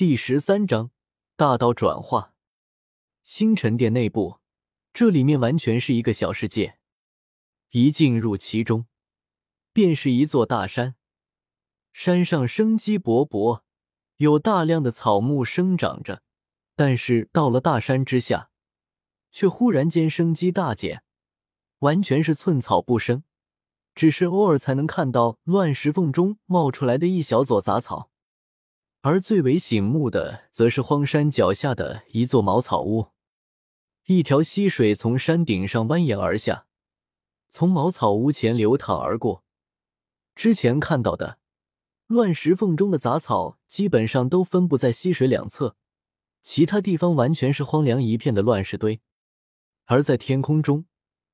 第十三章大道转化。星辰殿内部，这里面完全是一个小世界。一进入其中，便是一座大山，山上生机勃勃，有大量的草木生长着。但是到了大山之下，却忽然间生机大减，完全是寸草不生，只是偶尔才能看到乱石缝中冒出来的一小撮杂草。而最为醒目的，则是荒山脚下的一座茅草屋。一条溪水从山顶上蜿蜒而下，从茅草屋前流淌而过。之前看到的乱石缝中的杂草，基本上都分布在溪水两侧，其他地方完全是荒凉一片的乱石堆。而在天空中，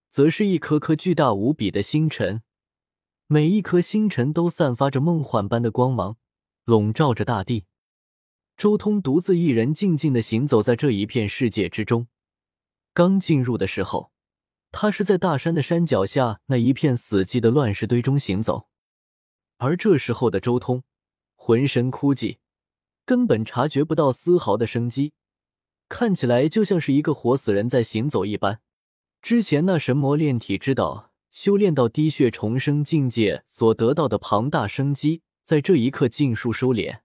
则是一颗颗巨大无比的星辰，每一颗星辰都散发着梦幻般的光芒。笼罩着大地，周通独自一人静静的行走在这一片世界之中。刚进入的时候，他是在大山的山脚下那一片死寂的乱石堆中行走，而这时候的周通浑身枯寂，根本察觉不到丝毫的生机，看起来就像是一个活死人在行走一般。之前那神魔炼体之道修炼到滴血重生境界所得到的庞大生机。在这一刻尽数收敛，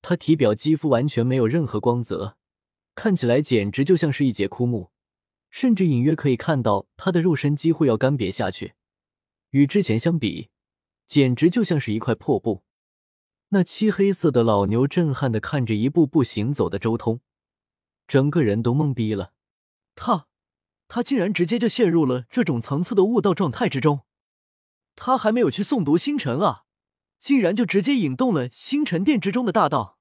他体表肌肤完全没有任何光泽，看起来简直就像是一节枯木，甚至隐约可以看到他的肉身几乎要干瘪下去。与之前相比，简直就像是一块破布。那漆黑色的老牛震撼的看着一步步行走的周通，整个人都懵逼了。他，他竟然直接就陷入了这种层次的悟道状态之中。他还没有去诵读星辰啊！竟然就直接引动了星辰殿之中的大道，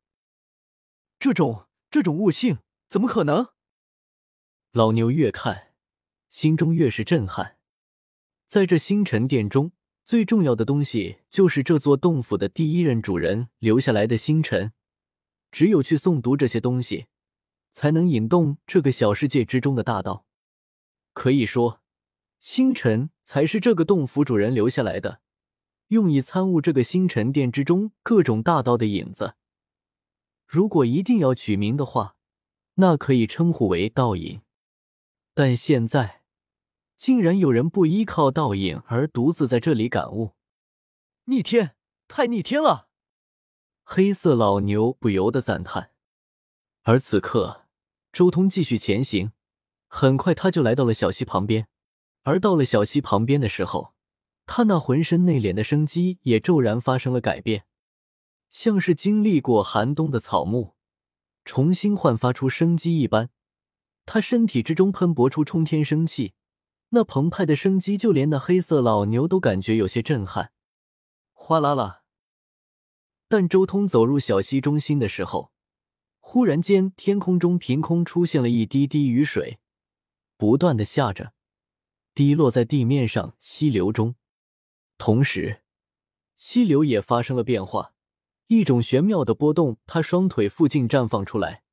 这种这种悟性怎么可能？老牛越看，心中越是震撼。在这星辰殿中，最重要的东西就是这座洞府的第一任主人留下来的星辰，只有去诵读这些东西，才能引动这个小世界之中的大道。可以说，星辰才是这个洞府主人留下来的。用以参悟这个星辰殿之中各种大道的影子。如果一定要取名的话，那可以称呼为道影。但现在，竟然有人不依靠道影而独自在这里感悟，逆天，太逆天了！黑色老牛不由得赞叹。而此刻，周通继续前行，很快他就来到了小溪旁边。而到了小溪旁边的时候，他那浑身内敛的生机也骤然发生了改变，像是经历过寒冬的草木，重新焕发出生机一般。他身体之中喷薄出冲天生气，那澎湃的生机，就连那黑色老牛都感觉有些震撼。哗啦啦！但周通走入小溪中心的时候，忽然间天空中凭空出现了一滴滴雨水，不断的下着，滴落在地面上溪流中。同时，溪流也发生了变化，一种玄妙的波动，他双腿附近绽放出来。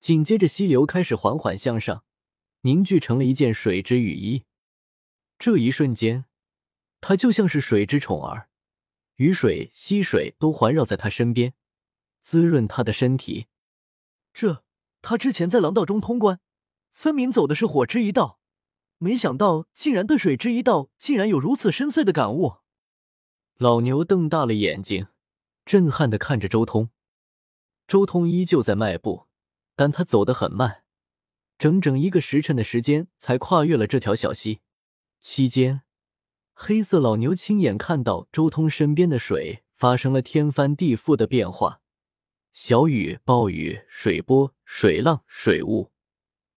紧接着，溪流开始缓缓向上，凝聚成了一件水之羽衣。这一瞬间，他就像是水之宠儿，雨水、溪水都环绕在他身边，滋润他的身体。这，他之前在廊道中通关，分明走的是火之一道。没想到，竟然对水之一道竟然有如此深邃的感悟。老牛瞪大了眼睛，震撼的看着周通。周通依旧在迈步，但他走得很慢，整整一个时辰的时间才跨越了这条小溪。期间，黑色老牛亲眼看到周通身边的水发生了天翻地覆的变化，小雨、暴雨、水波、水浪、水雾，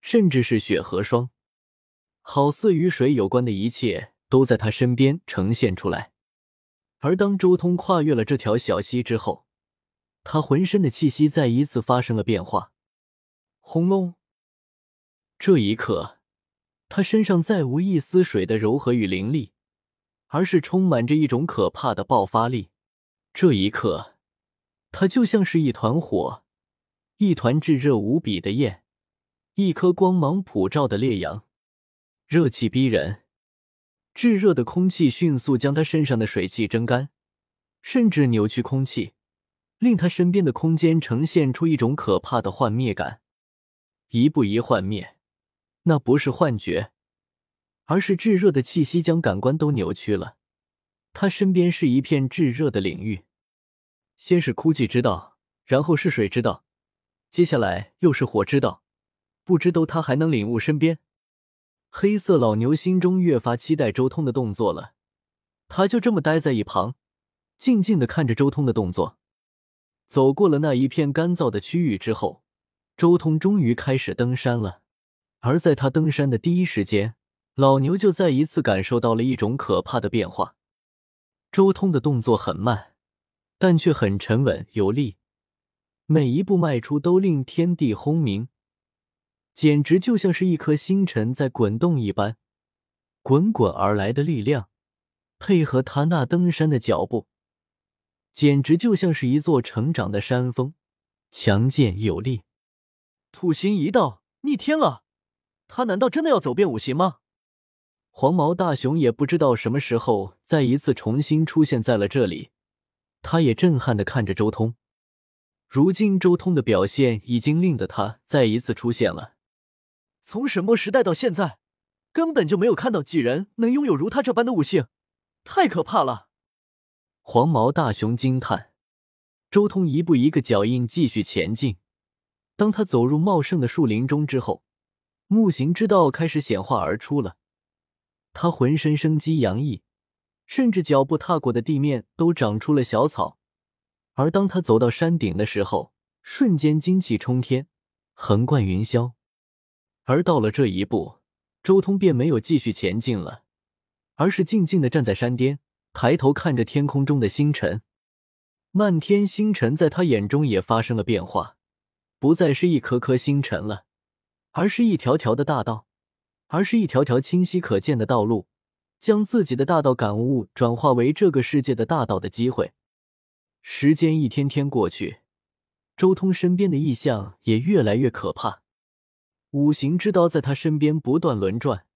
甚至是雪和霜。好似与水有关的一切都在他身边呈现出来，而当周通跨越了这条小溪之后，他浑身的气息再一次发生了变化。轰隆！这一刻，他身上再无一丝水的柔和与凌厉，而是充满着一种可怕的爆发力。这一刻，他就像是一团火，一团炙热无比的焰，一颗光芒普照的烈阳。热气逼人，炙热的空气迅速将他身上的水汽蒸干，甚至扭曲空气，令他身边的空间呈现出一种可怕的幻灭感。一步一幻灭，那不是幻觉，而是炙热的气息将感官都扭曲了。他身边是一片炙热的领域，先是枯寂之道，然后是水之道，接下来又是火之道。不知都他还能领悟身边。黑色老牛心中越发期待周通的动作了，他就这么待在一旁，静静的看着周通的动作。走过了那一片干燥的区域之后，周通终于开始登山了。而在他登山的第一时间，老牛就再一次感受到了一种可怕的变化。周通的动作很慢，但却很沉稳有力，每一步迈出都令天地轰鸣。简直就像是一颗星辰在滚动一般，滚滚而来的力量，配合他那登山的脚步，简直就像是一座成长的山峰，强健有力。土行一道逆天了，他难道真的要走遍五行吗？黄毛大熊也不知道什么时候再一次重新出现在了这里，他也震撼的看着周通。如今周通的表现已经令得他再一次出现了。从什么时代到现在，根本就没有看到几人能拥有如他这般的悟性，太可怕了！黄毛大熊惊叹。周通一步一个脚印继续前进。当他走入茂盛的树林中之后，木行之道开始显化而出了。他浑身生机洋溢，甚至脚步踏过的地面都长出了小草。而当他走到山顶的时候，瞬间精气冲天，横贯云霄。而到了这一步，周通便没有继续前进了，而是静静的站在山巅，抬头看着天空中的星辰。漫天星辰在他眼中也发生了变化，不再是一颗颗星辰了，而是一条条的大道，而是一条条清晰可见的道路，将自己的大道感悟转化为这个世界的大道的机会。时间一天天过去，周通身边的异象也越来越可怕。五行之道在他身边不断轮转，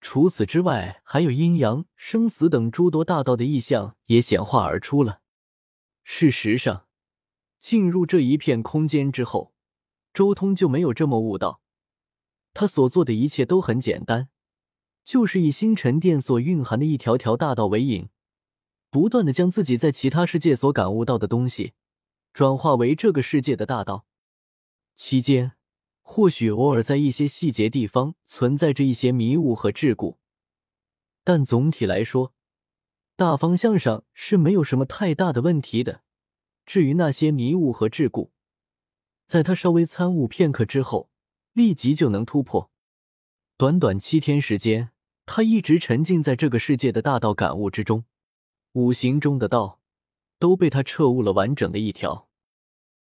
除此之外，还有阴阳、生死等诸多大道的意象也显化而出了。事实上，进入这一片空间之后，周通就没有这么悟道。他所做的一切都很简单，就是以星辰殿所蕴含的一条条大道为引，不断的将自己在其他世界所感悟到的东西，转化为这个世界的大道。期间。或许偶尔在一些细节地方存在着一些迷雾和桎梏，但总体来说，大方向上是没有什么太大的问题的。至于那些迷雾和桎梏，在他稍微参悟片刻之后，立即就能突破。短短七天时间，他一直沉浸在这个世界的大道感悟之中，五行中的道都被他彻悟了完整的一条。